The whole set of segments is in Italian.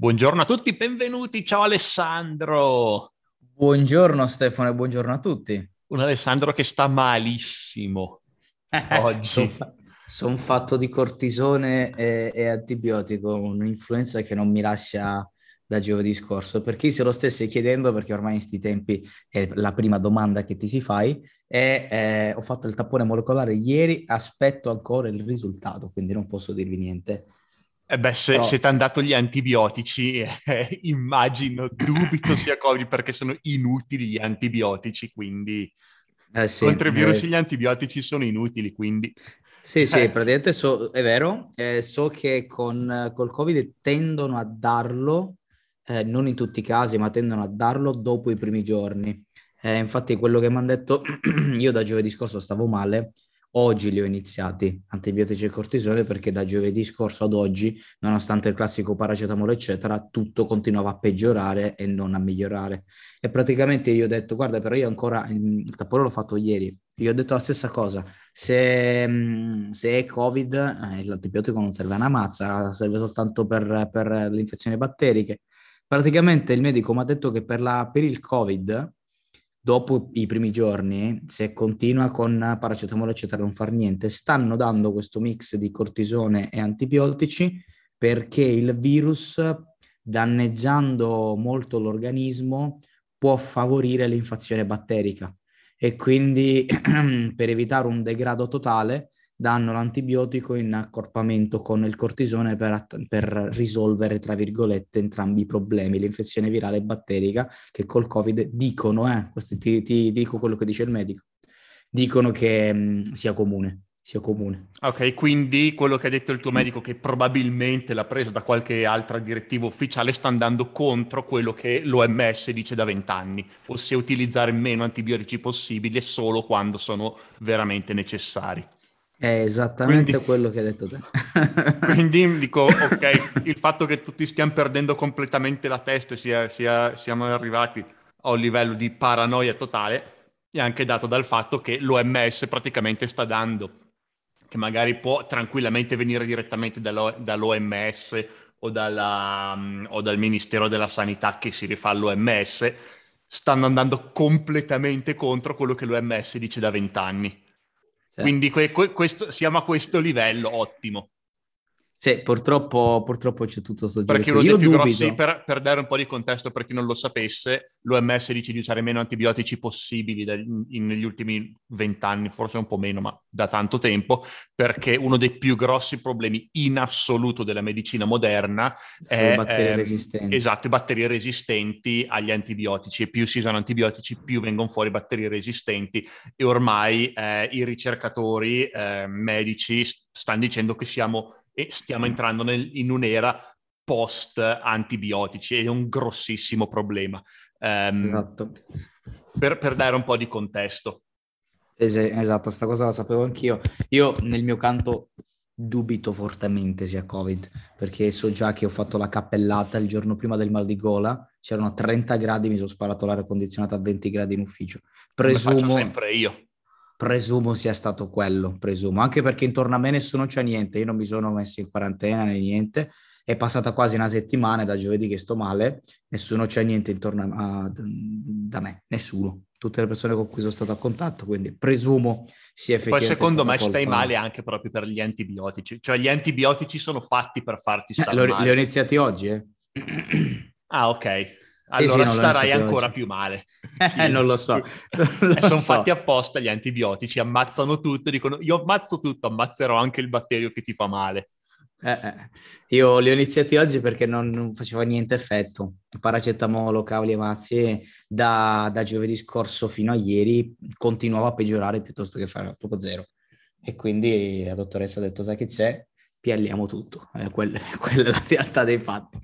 Buongiorno a tutti, benvenuti, ciao Alessandro. Buongiorno Stefano e buongiorno a tutti. Un Alessandro che sta malissimo oggi. Sono son fatto di cortisone e, e antibiotico, un'influenza che non mi lascia da giovedì scorso. Per chi se lo stesse chiedendo, perché ormai in questi tempi è la prima domanda che ti si fai, e eh, ho fatto il tappone molecolare ieri, aspetto ancora il risultato, quindi non posso dirvi niente. Eh beh, se, se ti hanno dato gli antibiotici, eh, immagino, dubito sia Covid perché sono inutili gli antibiotici, quindi eh sì, contro i virus eh... gli antibiotici sono inutili, quindi... Sì, sì, eh. praticamente so, è vero, eh, so che con, col Covid tendono a darlo, eh, non in tutti i casi, ma tendono a darlo dopo i primi giorni. infatti quello che mi hanno detto, io da giovedì scorso stavo male, Oggi li ho iniziati, antibiotici e cortisone, perché da giovedì scorso ad oggi, nonostante il classico paracetamolo, eccetera, tutto continuava a peggiorare e non a migliorare. E praticamente io ho detto, guarda, però io ancora, il tappone l'ho fatto ieri, io ho detto la stessa cosa, se, se è Covid, eh, l'antibiotico non serve a una mazza, serve soltanto per, per le infezioni batteriche. Praticamente il medico mi ha detto che per, la, per il Covid dopo i primi giorni, se continua con paracetamolo eccetera non far niente, stanno dando questo mix di cortisone e antibiotici perché il virus, danneggiando molto l'organismo, può favorire l'infezione batterica. E quindi per evitare un degrado totale danno l'antibiotico in accorpamento con il cortisone per, per, risolvere, tra virgolette, entrambi i problemi, l'infezione virale e batterica, che col Covid dicono, eh, ti, ti, dico quello che dice il medico, dicono che mh, mm, sia comune. Sia comune. Ok, quindi quello che ha detto il tuo medico, che probabilmente l'ha preso da qualche altra direttiva ufficiale, sta andando contro quello che l'OMS dice da vent'anni, ossia utilizzare meno antibiotici possibile solo quando sono veramente necessari. È esattamente quindi, quello che hai detto te. quindi dico, ok, il fatto che tutti stiamo perdendo completamente la testa e sia, sia, siamo arrivati a un livello di paranoia totale è anche dato dal fatto che l'OMS praticamente sta dando, che magari può tranquillamente venire direttamente dall'O- dall'OMS o, dalla, um, o dal Ministero della Sanità che si rifà all'OMS, stanno andando completamente contro quello che l'OMS dice da vent'anni. Quindi que- que- questo, siamo a questo livello, ottimo. Sì, purtroppo, purtroppo c'è tutto questo giro. Perché uno dei più dubito. grossi, per, per, dare un po' di contesto per chi non lo sapesse, l'OMS dice di usare meno antibiotici possibili da, in, negli ultimi vent'anni, forse un po' meno, ma da tanto tempo, perché uno dei più grossi problemi in assoluto della medicina moderna Sono è... batterie ehm, resistenti. Esatto, i batteri resistenti agli antibiotici. E più si usano antibiotici, più vengono fuori batteri resistenti. E ormai eh, i ricercatori eh, medici stanno dicendo che siamo e stiamo entrando nel, in un'era post antibiotici, è un grossissimo problema. Um, esatto. Per, per, dare un po' di contesto. esatto, sta cosa la sapevo anch'io. Io nel mio canto dubito fortemente sia Covid, perché so già che ho fatto la cappellata il giorno prima del mal di gola, c'erano 30 gradi, mi sono sparato l'aria condizionata a 20 gradi in ufficio. Presumo... sempre io presumo sia stato quello, presumo, anche perché intorno a me nessuno c'è niente, io non mi sono messo in quarantena né niente, è passata quasi una settimana da giovedì che sto male, nessuno c'è niente intorno a, a, da me, nessuno, tutte le persone con cui sono stato a contatto, quindi presumo sia effettivamente Poi secondo me stai male anche proprio per gli antibiotici, cioè gli antibiotici sono fatti per farti stare eh, male. Li ho iniziati oggi, eh. ah, ok. Allora sì, sì, starai ancora oggi. più male. Eh, non lo so. Non lo sono so. fatti apposta gli antibiotici, ammazzano tutto, dicono io ammazzo tutto, ammazzerò anche il batterio che ti fa male. Eh, eh. Io li ho iniziati oggi perché non, non faceva niente effetto. Paracetamolo, cavoli e mazzi, da, da, giovedì scorso fino a ieri continuava a peggiorare piuttosto che fare proprio zero. E quindi la dottoressa ha detto, sai che c'è? Pialliamo tutto. Eh, quella, quella è la realtà dei fatti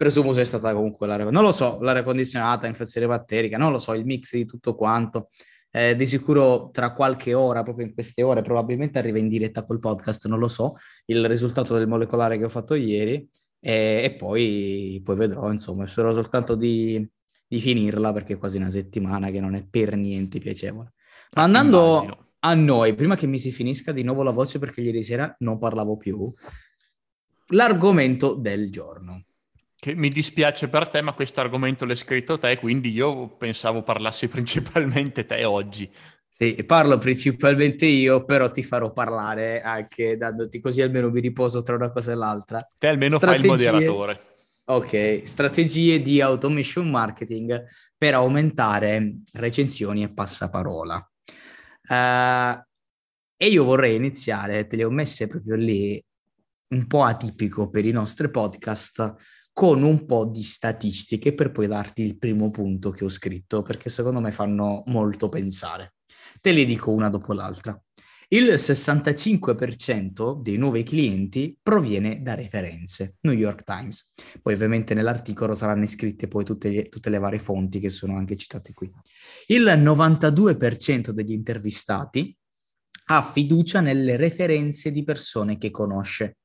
presumo sia stata comunque l'aria, non lo so, l'aria condizionata, infezione batterica, non lo so, il mix di tutto quanto. Eh, di sicuro tra qualche ora, proprio in queste ore, probabilmente arriva in diretta col podcast, non lo so, il risultato del molecolare che ho fatto ieri e, e poi, poi, vedrò, insomma, spero soltanto di, di, finirla perché è quasi una settimana che non è per niente piacevole. Ma andando Immagino. a noi, prima che mi si finisca di nuovo la voce perché ieri sera non parlavo più, l'argomento del giorno. Che mi dispiace per te, ma questo argomento l'hai scritto te, quindi io pensavo parlassi principalmente te oggi. Sì, parlo principalmente io, però ti farò parlare anche dandoti così almeno mi riposo tra una cosa e l'altra. Te almeno Strategie... fai il moderatore. Ok, strategie di automation marketing per aumentare recensioni e passaparola. Uh, e io vorrei iniziare, te le ho messe proprio lì, un po' atipico per i nostri podcast, con un po' di statistiche per poi darti il primo punto che ho scritto, perché secondo me fanno molto pensare. Te le dico una dopo l'altra. Il 65% dei nuovi clienti proviene da referenze, New York Times. Poi ovviamente nell'articolo saranno iscritte poi tutte, le, tutte le varie fonti che sono anche citate qui. Il 92% degli intervistati ha fiducia nelle referenze di persone che conosce.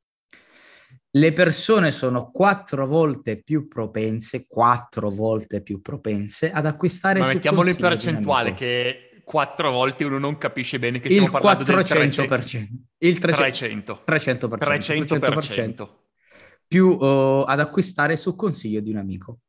Le persone sono quattro volte più propense, quattro volte più propense ad acquistare Ma mettiamolo in percentuale che quattro volte uno non capisce bene che stiamo parlando 400%, del 300%. Il 300%. 300%. 300%. 300%. Più uh, ad acquistare su consiglio di un amico.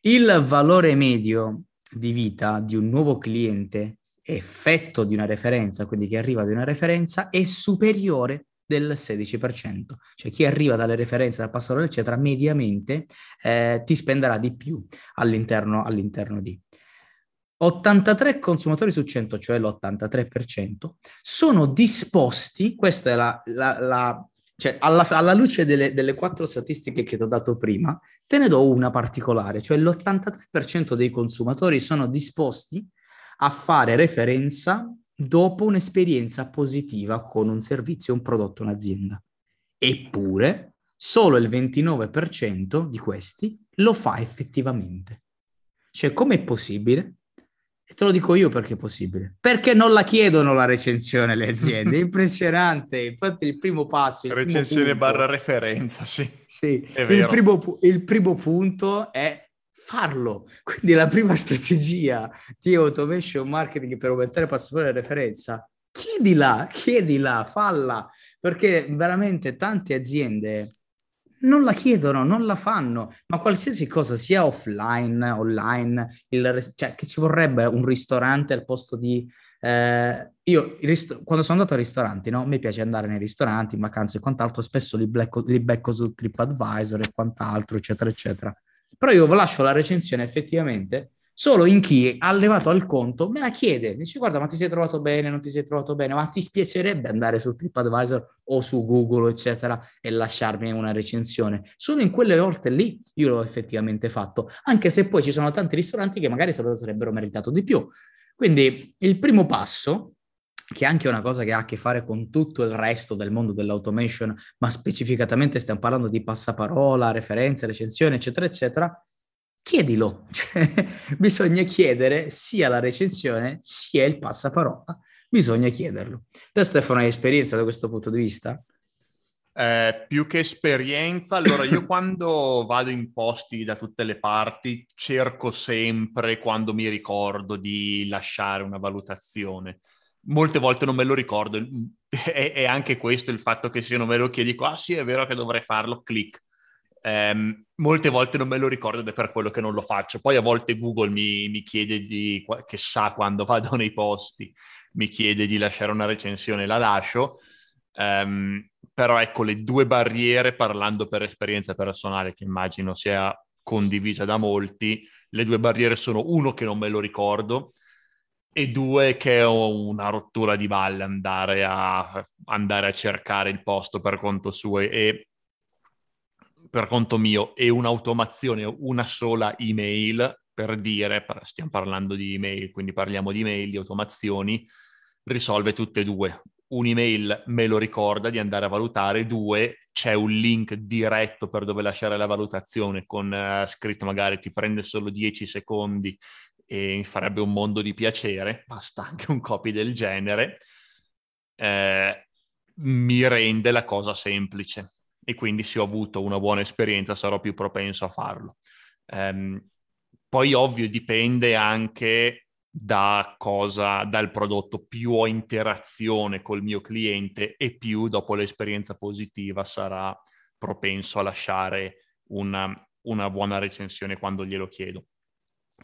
Il valore medio di vita di un nuovo cliente effetto di una referenza, quindi che arriva di una referenza, è superiore del 16%. Cioè chi arriva dalle referenze, dal passato, eccetera, mediamente eh, ti spenderà di più all'interno, all'interno di. 83 consumatori su 100, cioè l'83%, sono disposti, questa è la, la, la cioè alla, alla luce delle, delle, quattro statistiche che ti ho dato prima, te ne do una particolare, cioè l'83% dei consumatori sono disposti a fare referenza dopo un'esperienza positiva con un servizio, un prodotto, un'azienda. Eppure, solo il 29% di questi lo fa effettivamente. Cioè, com'è possibile? E te lo dico io perché è possibile. Perché non la chiedono la recensione le aziende. È impressionante. Infatti il primo passo... Il recensione primo punto, barra referenza, sì. Sì, il primo, il primo punto è farlo. Quindi la prima strategia di automation marketing per aumentare passaporto e referenza, chiedila, chiedila, falla, perché veramente tante aziende non la chiedono, non la fanno, ma qualsiasi cosa, sia offline, online, il, cioè che ci vorrebbe un ristorante al posto di... Eh, io rist- quando sono andato ai ristoranti, no? mi piace andare nei ristoranti, in vacanze e quant'altro, spesso li, blecco, li becco su TripAdvisor e quant'altro, eccetera, eccetera. Però io lascio la recensione effettivamente solo in chi arrivato al conto me la chiede, dice guarda ma ti sei trovato bene, non ti sei trovato bene, ma ti spiacerebbe andare su TripAdvisor o su Google eccetera e lasciarmi una recensione. Solo in quelle volte lì io l'ho effettivamente fatto, anche se poi ci sono tanti ristoranti che magari sarebbero meritato di più. Quindi il primo passo che è anche una cosa che ha a che fare con tutto il resto del mondo dell'automation, ma specificatamente stiamo parlando di passaparola, referenze, recensioni, eccetera, eccetera, chiedilo. Cioè, bisogna chiedere sia la recensione sia il passaparola. Bisogna chiederlo. Te Stefano hai esperienza da questo punto di vista? Eh, più che esperienza, allora io quando vado in posti da tutte le parti cerco sempre, quando mi ricordo, di lasciare una valutazione molte volte non me lo ricordo. È, è, anche questo il fatto che se non me lo chiedi qua, ah, sì, è vero che dovrei farlo, clic. Um, molte volte non me lo ricordo ed è per quello che non lo faccio. Poi a volte Google mi, mi chiede di, che sa quando vado nei posti, mi chiede di lasciare una recensione, la lascio. Um, però ecco le due barriere, parlando per esperienza personale, che immagino sia condivisa da molti, le due barriere sono uno che non me lo ricordo e due che è una rottura di balle andare a, andare a cercare il posto per conto suo e per conto mio e un'automazione, una sola email per dire, stiamo parlando di email, quindi parliamo di email, di automazioni, risolve tutte e due. Un'email me lo ricorda di andare a valutare, due c'è un link diretto per dove lasciare la valutazione con uh, scritto magari ti prende solo 10 secondi e mi farebbe un mondo di piacere, basta anche un copy del genere, eh, mi rende la cosa semplice e quindi se ho avuto una buona esperienza sarò più propenso a farlo. Um, poi ovvio dipende anche da cosa, dal prodotto, più ho interazione col mio cliente e più dopo l'esperienza positiva sarà propenso a lasciare una, una buona recensione quando glielo chiedo.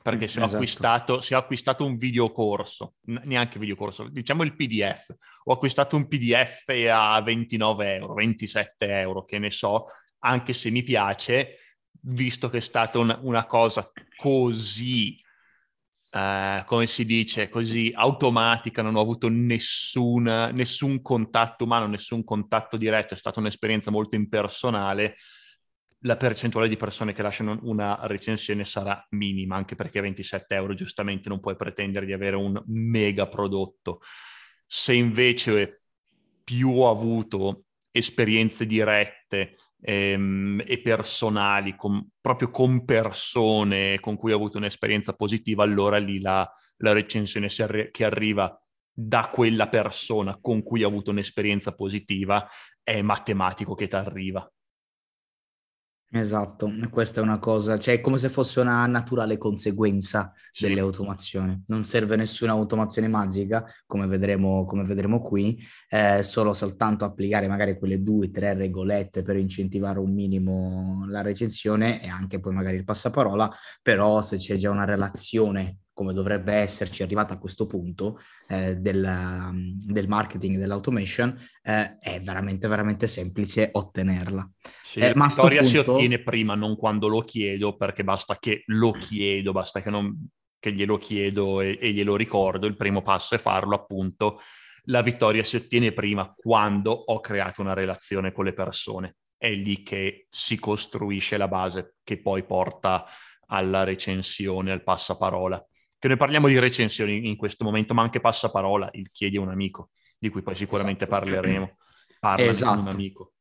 Perché se, esatto. ho acquistato, se ho acquistato un videocorso, neanche videocorso, diciamo il PDF, ho acquistato un PDF a 29 euro, 27 euro, che ne so, anche se mi piace, visto che è stata una, una cosa così Uh, come si dice, così automatica, non ho avuto nessun, nessun contatto umano, nessun contatto diretto, è stata un'esperienza molto impersonale, la percentuale di persone che lasciano una recensione sarà minima, anche perché a 27 euro giustamente non puoi pretendere di avere un mega prodotto. Se invece più ho avuto esperienze dirette ehm, e personali, con, proprio con persone con cui ho avuto un'esperienza positiva, allora lì la, la recensione arri- che arriva da quella persona con cui ho avuto un'esperienza positiva è matematico che ti arriva. Esatto, questa è una cosa, cioè è come se fosse una naturale conseguenza sì. delle automazioni. Non serve nessuna automazione magica, come vedremo, come vedremo qui, eh, solo soltanto applicare magari quelle due, tre regolette per incentivare un minimo la recensione e anche poi magari il passaparola, però se c'è già una relazione come dovrebbe esserci arrivata a questo punto eh, del, del, marketing e dell'automation, eh, è veramente, veramente semplice ottenerla. Sì, eh, la vittoria punto... si ottiene prima, non quando lo chiedo, perché basta che lo chiedo, basta che, non, che glielo chiedo e, e glielo ricordo, il primo passo è farlo appunto. La vittoria si ottiene prima quando ho creato una relazione con le persone. È lì che si costruisce la base che poi porta alla recensione, al passaparola che noi parliamo di recensioni in questo momento, ma anche passaparola, il chiedi a un amico, di cui poi sicuramente esatto. parleremo. Parla esatto. di un amico.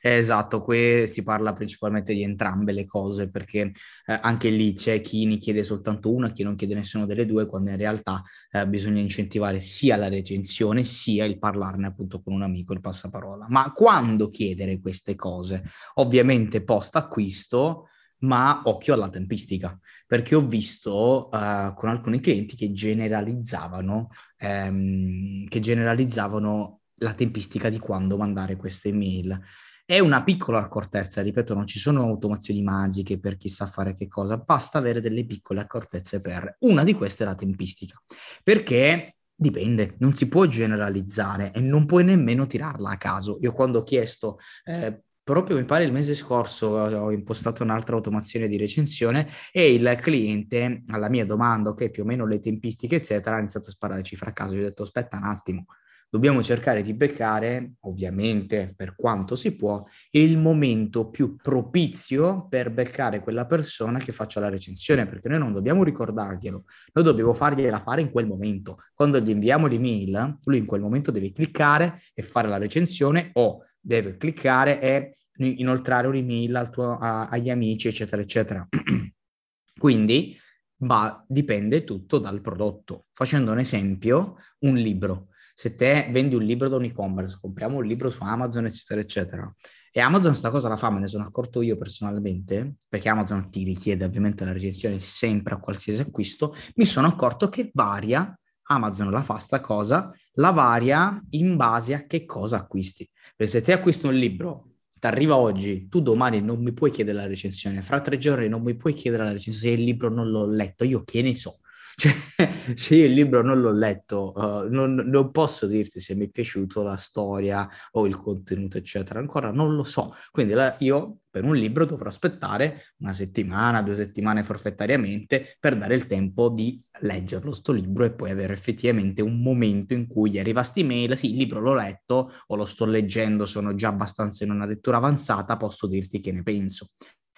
Esatto, qui si parla principalmente di entrambe le cose perché eh, anche lì c'è chi ne chiede soltanto una, chi non chiede nessuna delle due, quando in realtà eh, bisogna incentivare sia la recensione sia il parlarne appunto con un amico, il passaparola. Ma quando chiedere queste cose? Ovviamente post acquisto ma occhio alla tempistica, perché ho visto uh, con alcuni clienti che generalizzavano, um, che generalizzavano la tempistica di quando mandare queste email. È una piccola accortezza, ripeto, non ci sono automazioni magiche per chissà fare che cosa, basta avere delle piccole accortezze per. Una di queste è la tempistica, perché dipende, non si può generalizzare e non puoi nemmeno tirarla a caso. Io quando ho chiesto eh, proprio mi pare il mese scorso ho impostato un'altra automazione di recensione e il cliente alla mia domanda, ok, più o meno le tempistiche, eccetera, ha iniziato a sparare cifre a caso. Gli ho detto, aspetta un attimo, dobbiamo cercare di beccare, ovviamente per quanto si può, il momento più propizio per beccare quella persona che faccia la recensione, perché noi non dobbiamo ricordarglielo, noi dobbiamo fargliela fare in quel momento. Quando gli inviamo l'email, lui in quel momento deve cliccare e fare la recensione o deve cliccare e inoltrare un'email tuo, a, agli amici, eccetera, eccetera. Quindi va, dipende tutto dal prodotto. Facendo un esempio, un libro. Se te vendi un libro da un e-commerce, compriamo un libro su Amazon, eccetera, eccetera, e Amazon sta cosa la fa, me ne sono accorto io personalmente, perché Amazon ti richiede ovviamente la recensione sempre a qualsiasi acquisto, mi sono accorto che varia, Amazon la fa sta cosa, la varia in base a che cosa acquisti. Perché se te acquisti un libro, ti arriva oggi, tu domani non mi puoi chiedere la recensione, fra tre giorni non mi puoi chiedere la recensione se il libro non l'ho letto, io che ne so. Cioè, se io il libro non l'ho letto, uh, non, non, posso dirti se mi è piaciuto la storia o il contenuto, eccetera. Ancora non lo so. Quindi la, io per un libro dovrò aspettare una settimana, due settimane forfettariamente per dare il tempo di leggerlo sto libro e poi avere effettivamente un momento in cui arriva sta email, sì, il libro l'ho letto o lo sto leggendo, sono già abbastanza in una lettura avanzata, posso dirti che ne penso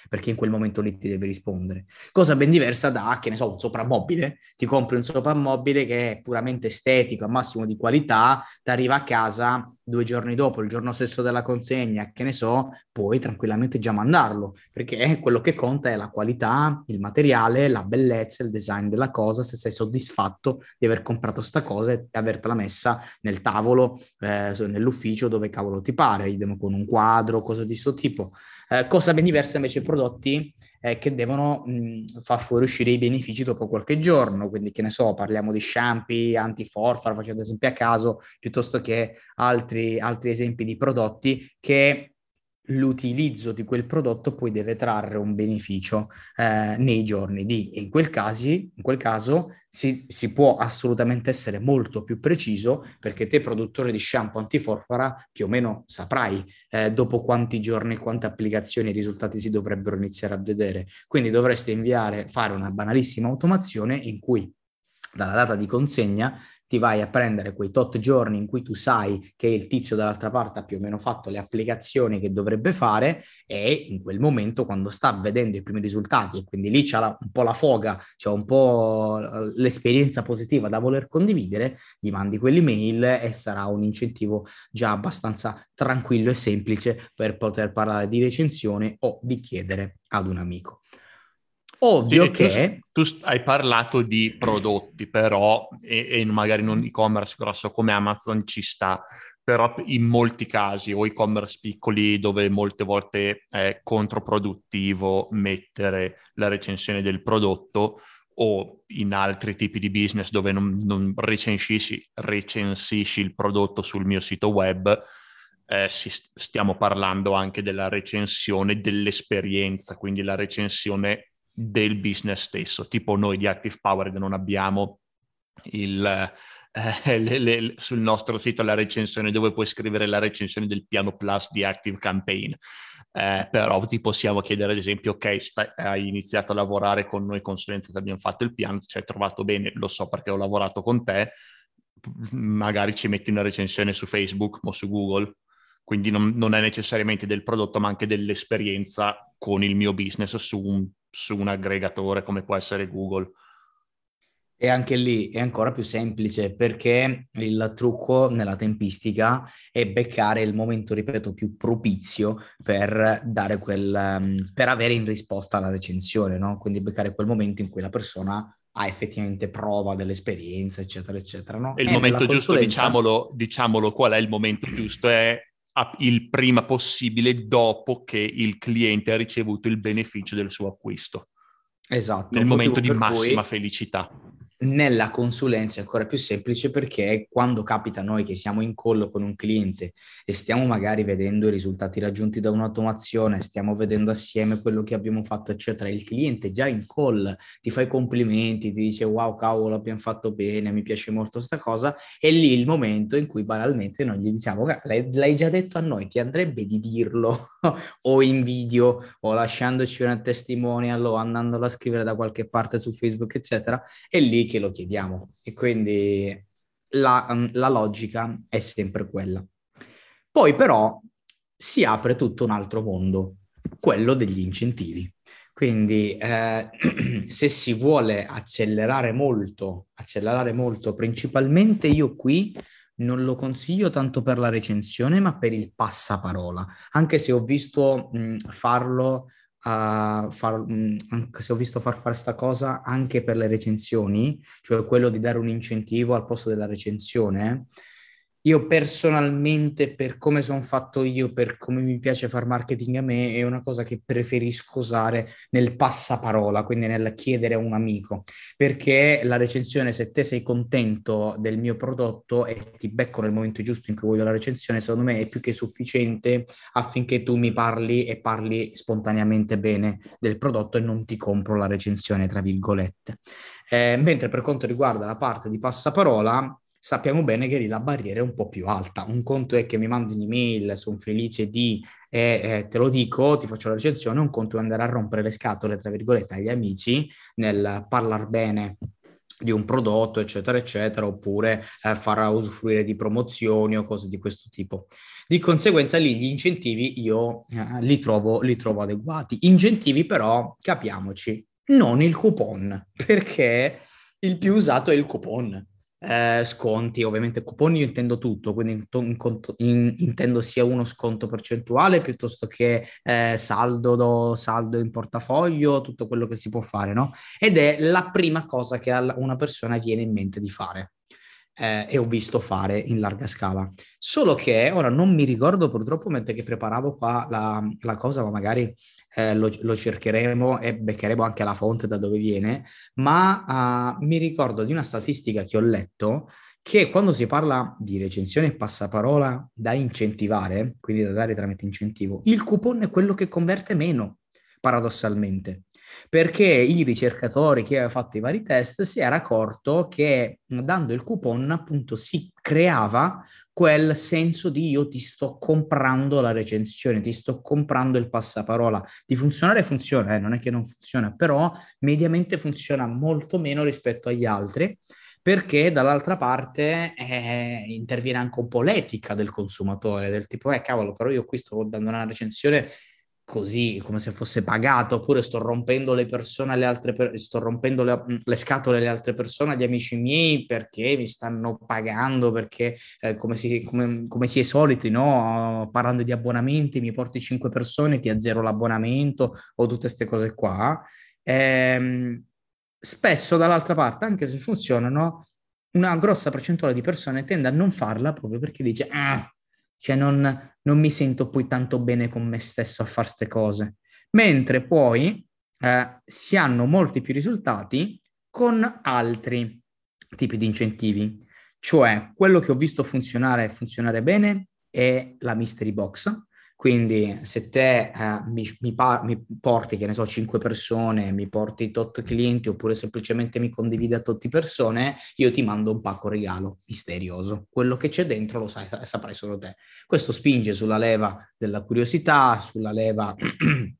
perché in quel momento lì ti deve rispondere. Cosa ben diversa da, che ne so, un soprammobile. Ti compri un soprammobile che è puramente estetico, a massimo di qualità, ti arriva a casa due giorni dopo, il giorno stesso della consegna, che ne so, puoi tranquillamente già mandarlo, perché quello che conta è la qualità, il materiale, la bellezza, il design della cosa, se sei soddisfatto di aver comprato sta cosa e avertela messa nel tavolo, eh, nell'ufficio dove cavolo ti pare, con un quadro, cose di questo tipo. Eh, cosa ben diversa invece prodotti eh, che devono mh, far fuoriuscire i benefici dopo qualche giorno, quindi che ne so, parliamo di shampoo, antiforfar, facendo esempio a caso, piuttosto che altri, altri esempi di prodotti che l'utilizzo di quel prodotto poi deve trarre un beneficio eh, nei giorni di. E in quel, casi, in quel caso si, si, può assolutamente essere molto più preciso perché te produttore di shampoo antiforfara più o meno saprai eh, dopo quanti giorni e quante applicazioni i risultati si dovrebbero iniziare a vedere. Quindi dovresti inviare, fare una banalissima automazione in cui dalla data di consegna ti vai a prendere quei tot giorni in cui tu sai che il tizio dall'altra parte ha più o meno fatto le applicazioni che dovrebbe fare e in quel momento quando sta vedendo i primi risultati e quindi lì la, un po' la foga, c'è un po' l'esperienza positiva da voler condividere, gli mandi quell'email e sarà un incentivo già abbastanza tranquillo e semplice per poter parlare di recensione o di chiedere ad un amico. Ovvio sì, che... Tu, tu, hai parlato di prodotti, però, e, e magari in un e-commerce grosso come Amazon ci sta, però in molti casi, o e-commerce piccoli dove molte volte è controproduttivo mettere la recensione del prodotto, o in altri tipi di business dove non, non recensisci, recensisci il prodotto sul mio sito web, eh, si, stiamo parlando anche della recensione dell'esperienza, quindi la recensione del business stesso. Tipo noi di Active Powered non abbiamo il, eh, le, le, sul nostro sito la recensione dove puoi scrivere la recensione del piano plus di Active Campaign. Eh, però ti possiamo chiedere ad esempio, ok, stai, hai iniziato a lavorare con noi consulenza, ti abbiamo fatto il piano, ci hai trovato bene, lo so perché ho lavorato con te, magari ci metti una recensione su Facebook o su Google, quindi non, non è necessariamente del prodotto ma anche dell'esperienza con il mio business su un su un aggregatore come può essere Google. E anche lì è ancora più semplice perché il trucco nella tempistica è beccare il momento, ripeto, più propizio per dare quel, um, per avere in risposta la recensione, no? Quindi beccare quel momento in cui la persona ha effettivamente prova dell'esperienza, eccetera, eccetera. No? E il e momento giusto, diciamolo, diciamolo, qual è il momento giusto? È il prima possibile dopo che il cliente ha ricevuto il beneficio del suo acquisto. Esatto. Nel momento di massima felicità. Nella consulenza è ancora più semplice perché quando capita a noi che siamo in call con un cliente e stiamo magari vedendo i risultati raggiunti da un'automazione, stiamo vedendo assieme quello che abbiamo fatto, eccetera, il cliente già in call ti fa i complimenti, ti dice wow, cavolo, abbiamo fatto bene, mi piace molto questa cosa, è lì il momento in cui banalmente noi gli diciamo l'hai, l'hai già detto a noi, ti andrebbe di dirlo o in video o lasciandoci una testimonial o andandolo a scrivere da qualche parte su Facebook, eccetera, è lì che lo chiediamo e quindi la, mm, la logica è sempre quella. Poi però si apre tutto un altro mondo, quello degli incentivi. Quindi eh, se si vuole accelerare molto, accelerare molto, principalmente io qui non lo consiglio tanto per la recensione, ma per il passaparola, anche se ho visto mh, farlo a far, anche se ho visto far fare questa cosa anche per le recensioni, cioè quello di dare un incentivo al posto della recensione, io personalmente, per come sono fatto io, per come mi piace fare marketing a me, è una cosa che preferisco usare nel passaparola, quindi nel chiedere a un amico, perché la recensione, se te sei contento del mio prodotto e ti becco nel momento giusto in cui voglio la recensione, secondo me è più che sufficiente affinché tu mi parli e parli spontaneamente bene del prodotto e non ti compro la recensione, tra virgolette. Eh, mentre per quanto riguarda la parte di passaparola, sappiamo bene che lì la barriera è un po' più alta. Un conto è che mi mandi un'email, sono felice di, e eh, te lo dico, ti faccio la recensione, un conto è andare a rompere le scatole, tra virgolette, agli amici nel parlare bene di un prodotto, eccetera, eccetera, oppure eh, far usufruire di promozioni o cose di questo tipo. Di conseguenza lì gli incentivi io eh, li, trovo, li trovo adeguati. Incentivi però, capiamoci, non il coupon, perché il più usato è il coupon eh, sconti, ovviamente coupon io intendo tutto, quindi in, in, in, intendo sia uno sconto percentuale piuttosto che eh, saldo, do, saldo in portafoglio, tutto quello che si può fare, no? Ed è la prima cosa che a una persona viene in mente di fare. Eh, e ho visto fare in larga scala. Solo che ora non mi ricordo purtroppo mentre che preparavo qua la, la cosa, ma magari eh, lo, lo, cercheremo e beccheremo anche la fonte da dove viene, ma uh, mi ricordo di una statistica che ho letto che quando si parla di recensione e passaparola da incentivare, quindi da dare tramite incentivo, il coupon è quello che converte meno, paradossalmente. Perché il ricercatore che aveva fatto i vari test si era accorto che dando il coupon appunto si creava quel senso di io ti sto comprando la recensione, ti sto comprando il passaparola. Di funzionare funziona, eh, non è che non funziona, però mediamente funziona molto meno rispetto agli altri perché dall'altra parte eh, interviene anche un po' l'etica del consumatore, del tipo, eh cavolo, però io qui sto dando una recensione così, come se fosse pagato, oppure sto rompendo le persone alle altre persone, sto rompendo le, le, scatole alle altre persone, agli amici miei, perché mi stanno pagando, perché eh, come, si, come, come, si è soliti, no? Parlando di abbonamenti, mi porti cinque persone, ti azzero l'abbonamento, o tutte queste cose qua. Ehm, spesso dall'altra parte, anche se funzionano, una grossa percentuale di persone tende a non farla proprio perché dice, ah, cioè non, non mi sento poi tanto bene con me stesso a fare queste cose. Mentre poi eh, si hanno molti più risultati con altri tipi di incentivi. Cioè, quello che ho visto funzionare funzionare bene è la mystery box, quindi se te eh, mi, mi, par- mi, porti, che ne so, 5 persone, mi porti tot clienti oppure semplicemente mi condividi a tutte persone, io ti mando un pacco regalo misterioso. Quello che c'è dentro lo sai, saprai solo te. Questo spinge sulla leva della curiosità, sulla leva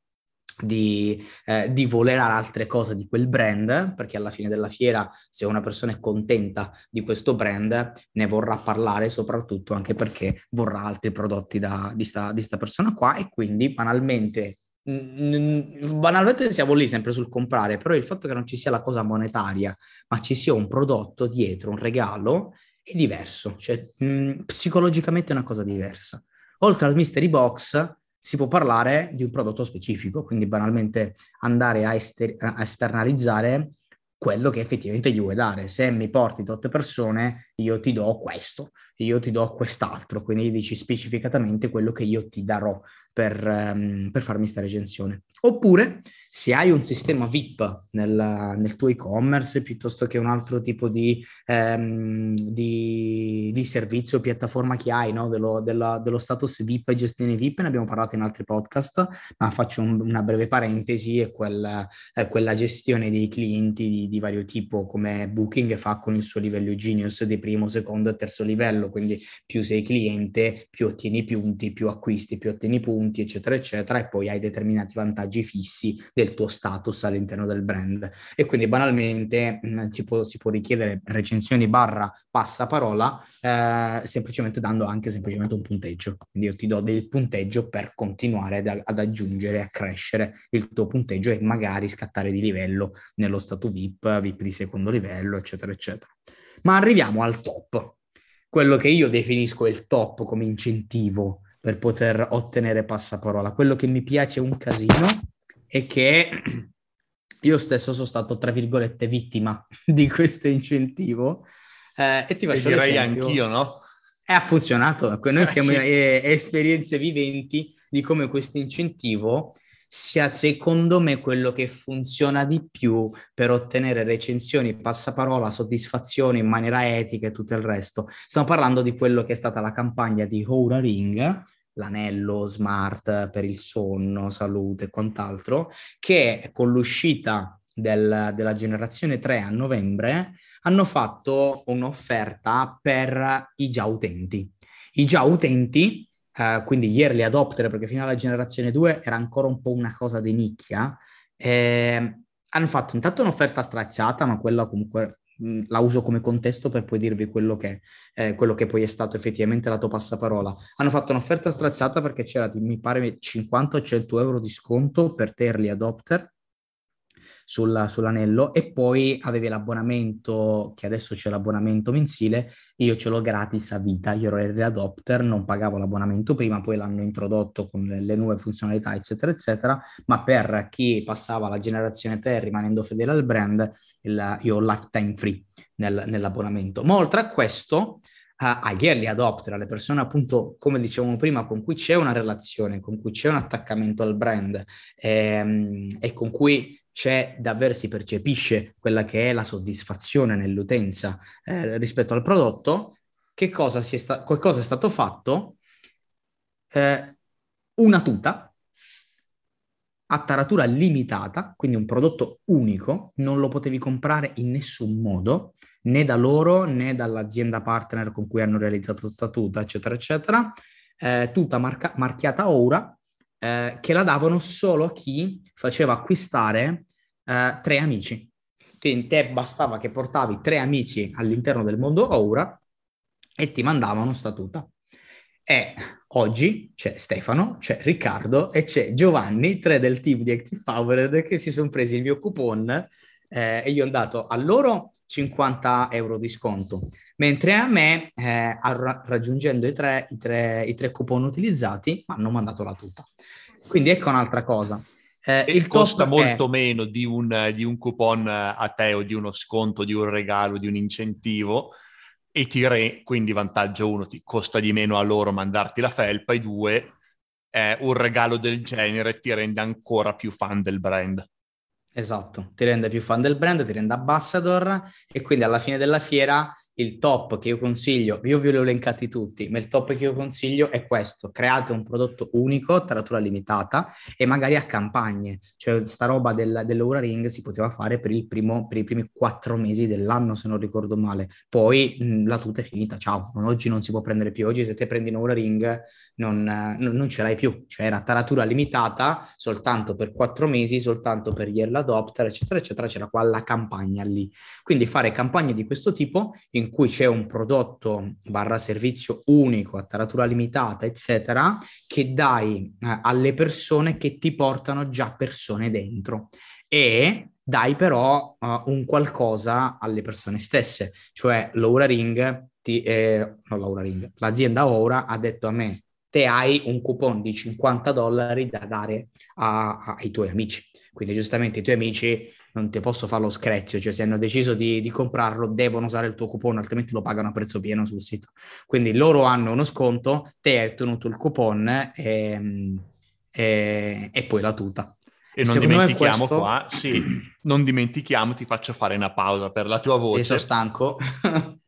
di, eh, di voler altre cose di quel brand, perché alla fine della fiera, se una persona è contenta di questo brand, ne vorrà parlare soprattutto anche perché vorrà altri prodotti da, di, sta, di sta persona qua e quindi banalmente banalmente siamo lì sempre sul comprare, però il fatto che non ci sia la cosa monetaria, ma ci sia un prodotto dietro, un regalo, è diverso, cioè mh, psicologicamente è una cosa diversa. Oltre al mystery box, si può parlare di un prodotto specifico, quindi banalmente andare a, ester- a esternalizzare quello che effettivamente gli vuoi dare. Se mi porti tot persone, io ti do questo, io ti do quest'altro, quindi dici specificatamente quello che io ti darò per, um, per farmi questa recensione. Oppure se hai un sistema VIP nel, nel tuo e-commerce piuttosto che un altro tipo di, um, di, di servizio o piattaforma che hai, no? dello, della, dello, status VIP e gestione VIP, ne abbiamo parlato in altri podcast, ma faccio un, una breve parentesi, è quella, è quella gestione dei clienti di, di, vario tipo come Booking fa con il suo livello Genius di primo, secondo e terzo livello, quindi più sei cliente, più ottieni punti, più acquisti, più ottieni punti, eccetera, eccetera, e poi hai determinati vantaggi fissi del tuo status all'interno del brand. E quindi banalmente mh, mm, si, può, si, può, richiedere recensioni barra passaparola eh, semplicemente dando anche semplicemente un punteggio. Quindi io ti do del punteggio per continuare ad, ad aggiungere, a crescere il tuo punteggio e magari scattare di livello nello stato VIP, VIP di secondo livello, eccetera, eccetera. Ma arriviamo al top, quello che io definisco il top come incentivo per poter ottenere passaparola. Quello che mi piace un casino è che io stesso sono stato, tra virgolette, vittima di questo incentivo. Eh, e ti faccio e direi l'esempio. anch'io, no? E ha funzionato. Noi eh, siamo sì. eh, esperienze viventi di come questo incentivo sia secondo me quello che funziona di più per ottenere recensioni, passaparola, soddisfazione in maniera etica e tutto il resto. Stiamo parlando di quello che è stata la campagna di Oura Ring, l'anello smart per il sonno, salute e quant'altro, che con l'uscita del, della generazione 3 a novembre hanno fatto un'offerta per i già utenti. I già utenti, eh, quindi gli early adopter, perché fino alla generazione 2 era ancora un po' una cosa di nicchia, eh, hanno fatto intanto un'offerta straziata, ma quella comunque la uso come contesto per poi dirvi quello che, eh, quello che poi è stato effettivamente la tua passaparola. Hanno fatto un'offerta stracciata perché c'era, mi pare, 50 o 100 euro di sconto per te early adopter sulla, sull'anello e poi avevi l'abbonamento, che adesso c'è l'abbonamento mensile, io ce l'ho gratis a vita, io ero early adopter, non pagavo l'abbonamento prima, poi l'hanno introdotto con le, le nuove funzionalità, eccetera, eccetera, ma per chi passava la generazione 3 rimanendo fedele al brand, il, io ho lifetime free nel, nell'abbonamento. Ma oltre a questo, agli early adopter, alle persone appunto, come dicevamo prima, con cui c'è una relazione, con cui c'è un attaccamento al brand ehm, e con cui c'è davvero, si percepisce quella che è la soddisfazione nell'utenza eh, rispetto al prodotto, che cosa, è sta- qualcosa è stato fatto? Eh, una tuta a taratura limitata, quindi un prodotto unico, non lo potevi comprare in nessun modo, né da loro né dall'azienda partner con cui hanno realizzato questa tuta, eccetera, eccetera. Eh, tuta marca- marchiata Aura, eh, che la davano solo a chi faceva acquistare eh, tre amici. Quindi te bastava che portavi tre amici all'interno del mondo Aura e ti mandavano sta tuta. E oggi c'è Stefano, c'è Riccardo e c'è Giovanni, tre del team di Active Powered, che si sono presi il mio coupon eh, e io ho dato a loro 50 euro di sconto, mentre a me, eh, raggiungendo i tre, i, tre, i tre coupon utilizzati, mi hanno mandato la tuta. Quindi ecco un'altra cosa. Eh, il costa molto è... meno di un, di un coupon a te o di uno sconto, di un regalo, di un incentivo e ti re, quindi vantaggio uno, ti costa di meno a loro mandarti la felpa e due, eh, un regalo del genere ti rende ancora più fan del brand. Esatto, ti rende più fan del brand, ti rende ambassador e quindi alla fine della fiera il top che io consiglio, io vi ho elencati tutti, ma il top che io consiglio è questo, create un prodotto unico, taratura limitata e magari a campagne, cioè sta roba del, dell'Aura Ring si poteva fare per, primo, per, i primi quattro mesi dell'anno se non ricordo male, poi mh, la tuta è finita, ciao, oggi non si può prendere più, oggi se te prendi un Aura Ring non, non, ce l'hai più, cioè era taratura limitata soltanto per quattro mesi, soltanto per gli early adopter, eccetera, eccetera, c'era qua la campagna lì. Quindi fare campagne di questo tipo in cui c'è un prodotto barra servizio unico a taratura limitata, eccetera, che dai eh, alle persone che ti portano già persone dentro e dai però uh, un qualcosa alle persone stesse, cioè l'Aura Ring, ti, eh, no, l'Aura Ring, l'azienda Aura ha detto a me te hai un coupon di 50 dollari da dare a, a, ai tuoi amici. Quindi giustamente i tuoi amici non ti posso fare lo screzio, cioè se hanno deciso di, di, comprarlo devono usare il tuo coupon, altrimenti lo pagano a prezzo pieno sul sito. Quindi loro hanno uno sconto, te hai tenuto il coupon e, e, e poi la tuta. E non dimentichiamo questo... qua, sì, non dimentichiamo, ti faccio fare una pausa per la tua voce. E sono stanco.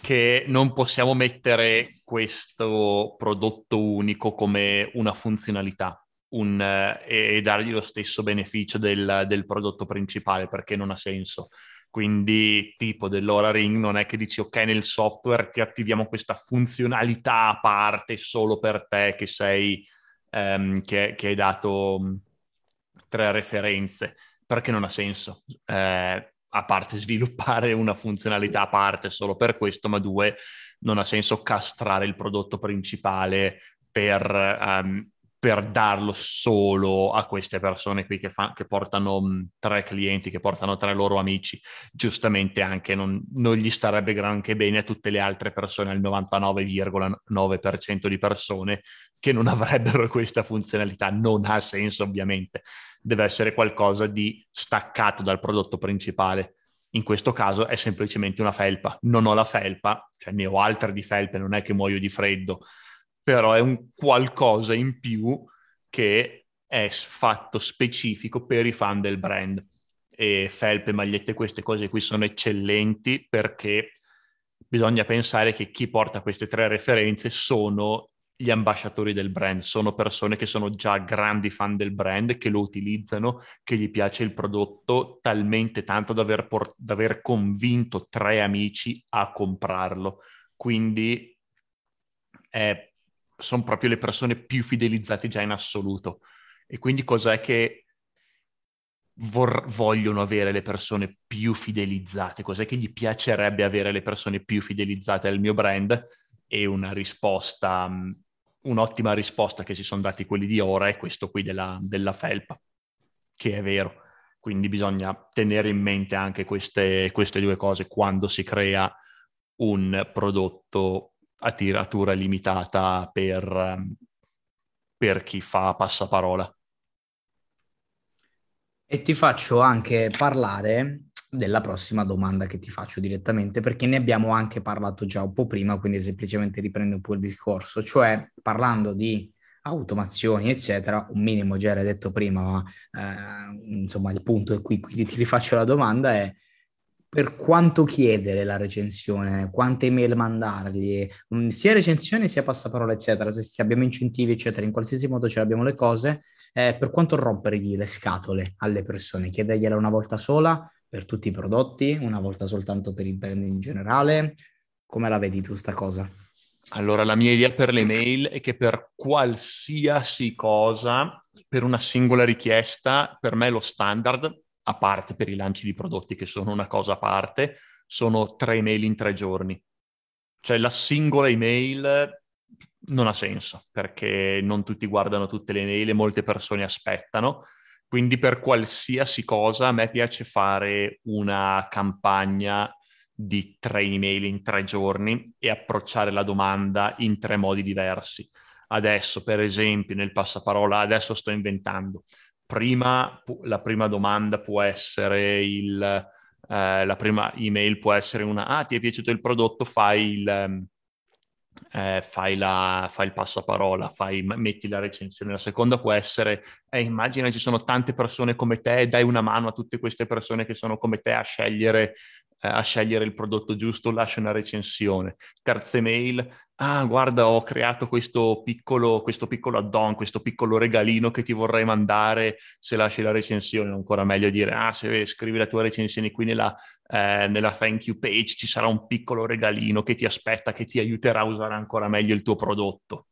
che non possiamo mettere questo prodotto unico come una funzionalità un, eh, e dargli lo stesso beneficio del, del, prodotto principale perché non ha senso. Quindi, tipo dell'Ora Ring, non è che dici ok, nel software ti attiviamo questa funzionalità a parte solo per te che sei ehm, che, che hai dato tre referenze, perché non ha senso. Eh, a parte sviluppare una funzionalità a parte solo per questo, ma due, non ha senso castrare il prodotto principale per, um, per darlo solo a queste persone qui che, fa, che portano tre clienti, che portano tre loro amici. Giustamente anche non, non gli starebbe granché bene a tutte le altre persone, al 99,9% di persone che non avrebbero questa funzionalità. Non ha senso ovviamente deve essere qualcosa di staccato dal prodotto principale. In questo caso è semplicemente una felpa. Non ho la felpa, cioè ne ho altre di felpe, non è che muoio di freddo, però è un qualcosa in più che è fatto specifico per i fan del brand. E felpe, magliette, queste cose qui sono eccellenti perché bisogna pensare che chi porta queste tre referenze sono gli ambasciatori del brand, sono persone che sono già grandi fan del brand, che lo utilizzano, che gli piace il prodotto talmente tanto da aver, port- da aver convinto tre amici a comprarlo. Quindi eh, sono proprio le persone più fidelizzate già in assoluto. E quindi cos'è che vor- vogliono avere le persone più fidelizzate? Cos'è che gli piacerebbe avere le persone più fidelizzate al mio brand? E una risposta un'ottima risposta che si sono dati quelli di ora è questo qui della, della felpa, che è vero. Quindi bisogna tenere in mente anche queste, queste due cose quando si crea un prodotto a tiratura limitata per, per chi fa passaparola. E ti faccio anche parlare della prossima domanda che ti faccio direttamente, perché ne abbiamo anche parlato già un po' prima, quindi semplicemente riprendo un po' il discorso, cioè parlando di automazioni, eccetera, un minimo già era detto prima, ma eh, insomma il punto è qui, quindi ti rifaccio la domanda è per quanto chiedere la recensione, quante email mandargli, mm, sia recensione sia passaparola, eccetera, se, se abbiamo incentivi, eccetera, in qualsiasi modo ce l'abbiamo le cose, eh, per quanto rompergli le scatole alle persone, chiedergliela una volta sola per tutti i prodotti, una volta soltanto per il brand in generale, come la vedi tu sta cosa? Allora, la mia idea per le mail è che per qualsiasi cosa, per una singola richiesta, per me lo standard a parte per i lanci di prodotti che sono una cosa a parte, sono tre email in tre giorni. Cioè la singola email non ha senso perché non tutti guardano tutte le email e molte persone aspettano. Quindi per qualsiasi cosa a me piace fare una campagna di tre email in tre giorni e approcciare la domanda in tre modi diversi. Adesso, per esempio, nel passaparola, adesso sto inventando, prima, la prima domanda può essere il, eh, la prima email può essere una, ah ti è piaciuto il prodotto, fai il, ehm, eh, fai, la, fai il passaparola, fai, metti la recensione. La seconda può essere, eh, immagina ci sono tante persone come te, dai una mano a tutte queste persone che sono come te a scegliere a scegliere il prodotto giusto, lascia una recensione. Terza email, ah guarda ho creato questo piccolo, questo piccolo add-on, questo piccolo regalino che ti vorrei mandare se lasci la recensione, ancora meglio dire, ah se scrivi la tua recensione qui nella, eh, nella thank you page ci sarà un piccolo regalino che ti aspetta, che ti aiuterà a usare ancora meglio il tuo prodotto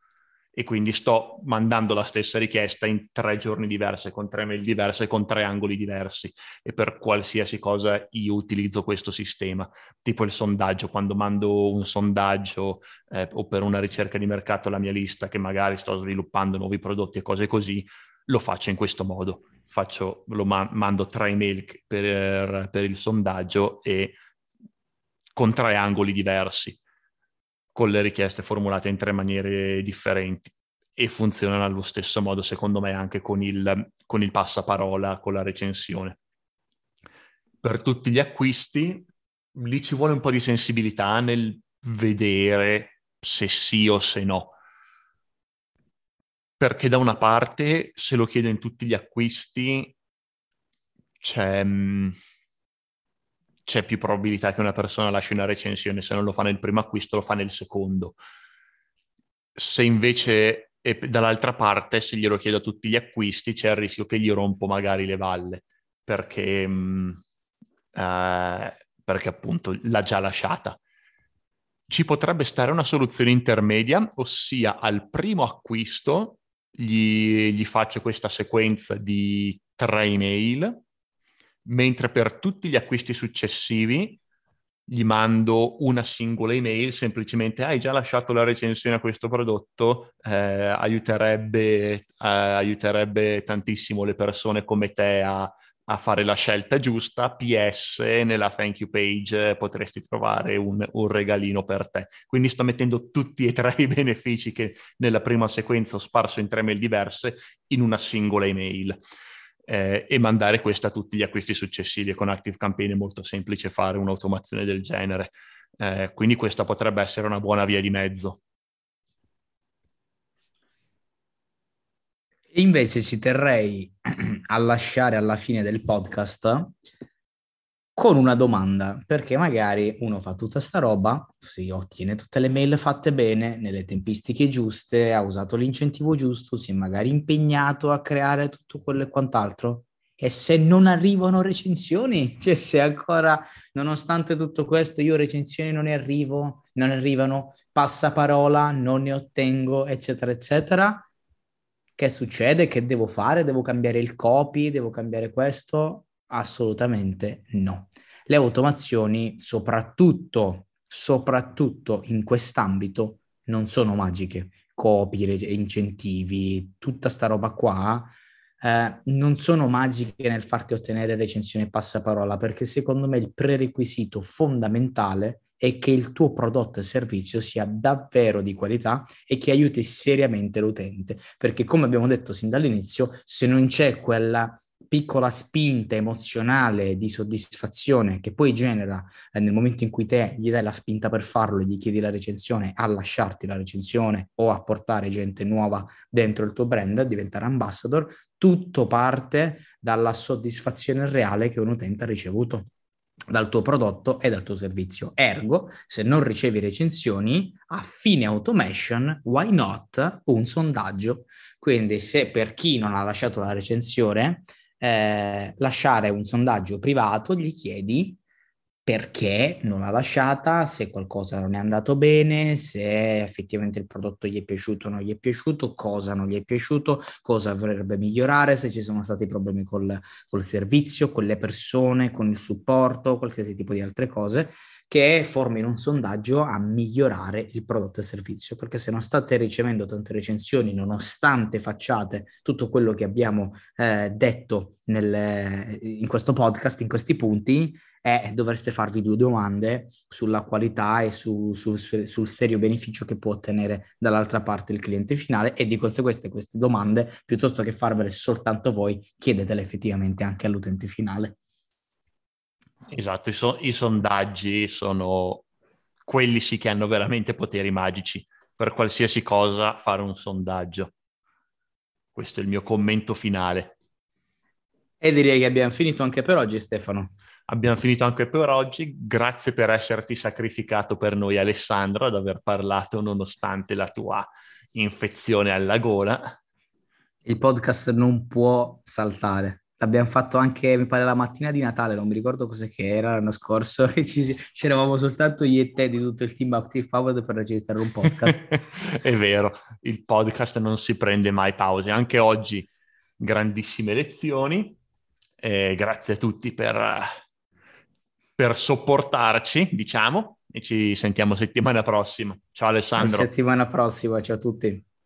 e quindi sto mandando la stessa richiesta in tre giorni diverse, con tre mail diverse, con tre angoli diversi. E per qualsiasi cosa io utilizzo questo sistema, tipo il sondaggio, quando mando un sondaggio eh, o per una ricerca di mercato alla mia lista che magari sto sviluppando nuovi prodotti e cose così, lo faccio in questo modo, faccio, lo ma- mando tre email per, per il sondaggio e con tre angoli diversi con le richieste formulate in tre maniere differenti e funzionano allo stesso modo, secondo me, anche con il, con il passaparola, con la recensione. Per tutti gli acquisti, lì ci vuole un po' di sensibilità nel vedere se sì o se no. Perché da una parte, se lo chiedo in tutti gli acquisti, c'è mm, c'è più probabilità che una persona lasci una recensione, se non lo fa nel primo acquisto lo fa nel secondo. Se invece dall'altra parte, se glielo chiedo a tutti gli acquisti, c'è il rischio che gli rompo magari le valle, perché, mh, mm, eh, perché appunto l'ha già lasciata. Ci potrebbe stare una soluzione intermedia, ossia al primo acquisto gli, gli faccio questa sequenza di tre email mentre per tutti gli acquisti successivi gli mando una singola email, semplicemente hai già lasciato la recensione a questo prodotto, eh, aiuterebbe, eh, aiuterebbe, tantissimo le persone come te a, a, fare la scelta giusta. PS, nella thank you page potresti trovare un, un, regalino per te. Quindi sto mettendo tutti e tre i benefici che nella prima sequenza ho sparso in tre mail diverse in una singola email eh, e mandare questa a tutti gli acquisti successivi. Con Active Campaign è molto semplice fare un'automazione del genere, eh, quindi questa potrebbe essere una buona via di mezzo. Invece ci terrei a lasciare alla fine del podcast con una domanda, perché magari uno fa tutta sta roba, si ottiene tutte le mail fatte bene, nelle tempistiche giuste, ha usato l'incentivo giusto, si è magari impegnato a creare tutto quello e quant'altro. E se non arrivano recensioni, cioè se ancora, nonostante tutto questo, io recensioni non ne arrivo, non arrivano, passaparola, non ne ottengo, eccetera, eccetera, che succede? Che devo fare? Devo cambiare il copy? Devo cambiare questo? Assolutamente no. Le automazioni, soprattutto, soprattutto in quest'ambito, non sono magiche. Copy, incentivi, tutta sta roba qua, eh, non sono magiche nel farti ottenere recensione passaparola, perché secondo me il prerequisito fondamentale è che il tuo prodotto e servizio sia davvero di qualità e che aiuti seriamente l'utente. Perché come abbiamo detto sin dall'inizio, se non c'è quella piccola spinta emozionale di soddisfazione che poi genera eh, nel momento in cui te gli dai la spinta per farlo e gli chiedi la recensione a lasciarti la recensione o a portare gente nuova dentro il tuo brand, a diventare ambassador, tutto parte dalla soddisfazione reale che un utente ha ricevuto dal tuo prodotto e dal tuo servizio. Ergo, se non ricevi recensioni, a fine automation, why not un sondaggio? Quindi se per chi non ha lasciato la recensione, eh, lasciare un sondaggio privato, gli chiedi perché non l'ha lasciata, se qualcosa non è andato bene, se effettivamente il prodotto gli è piaciuto o non gli è piaciuto, cosa non gli è piaciuto, cosa vorrebbe migliorare, se ci sono stati problemi col, col servizio, con le persone, con il supporto, qualsiasi tipo di altre cose che formino un sondaggio a migliorare il prodotto e servizio, perché se non state ricevendo tante recensioni, nonostante facciate tutto quello che abbiamo eh, detto nel, in questo podcast, in questi punti, eh, dovreste farvi due domande sulla qualità e su, su, sul serio beneficio che può ottenere dall'altra parte il cliente finale e di conseguenza queste domande, piuttosto che farvele soltanto voi, chiedetele effettivamente anche all'utente finale. Esatto, i, so- i sondaggi sono quelli sì che hanno veramente poteri magici. Per qualsiasi cosa fare un sondaggio. Questo è il mio commento finale. E direi che abbiamo finito anche per oggi, Stefano. Abbiamo finito anche per oggi. Grazie per esserti sacrificato per noi, Alessandro, ad aver parlato nonostante la tua infezione alla gola. Il podcast non può saltare. L'abbiamo fatto anche, mi pare, la mattina di Natale, non mi ricordo cosa che era l'anno scorso, e ci, c'eravamo soltanto io e te di tutto il team Active Powered per registrare un podcast. È vero, il podcast non si prende mai pause. Anche oggi grandissime lezioni. E grazie a tutti per, per sopportarci, diciamo, e ci sentiamo settimana prossima. Ciao Alessandro. A settimana prossima, ciao a tutti.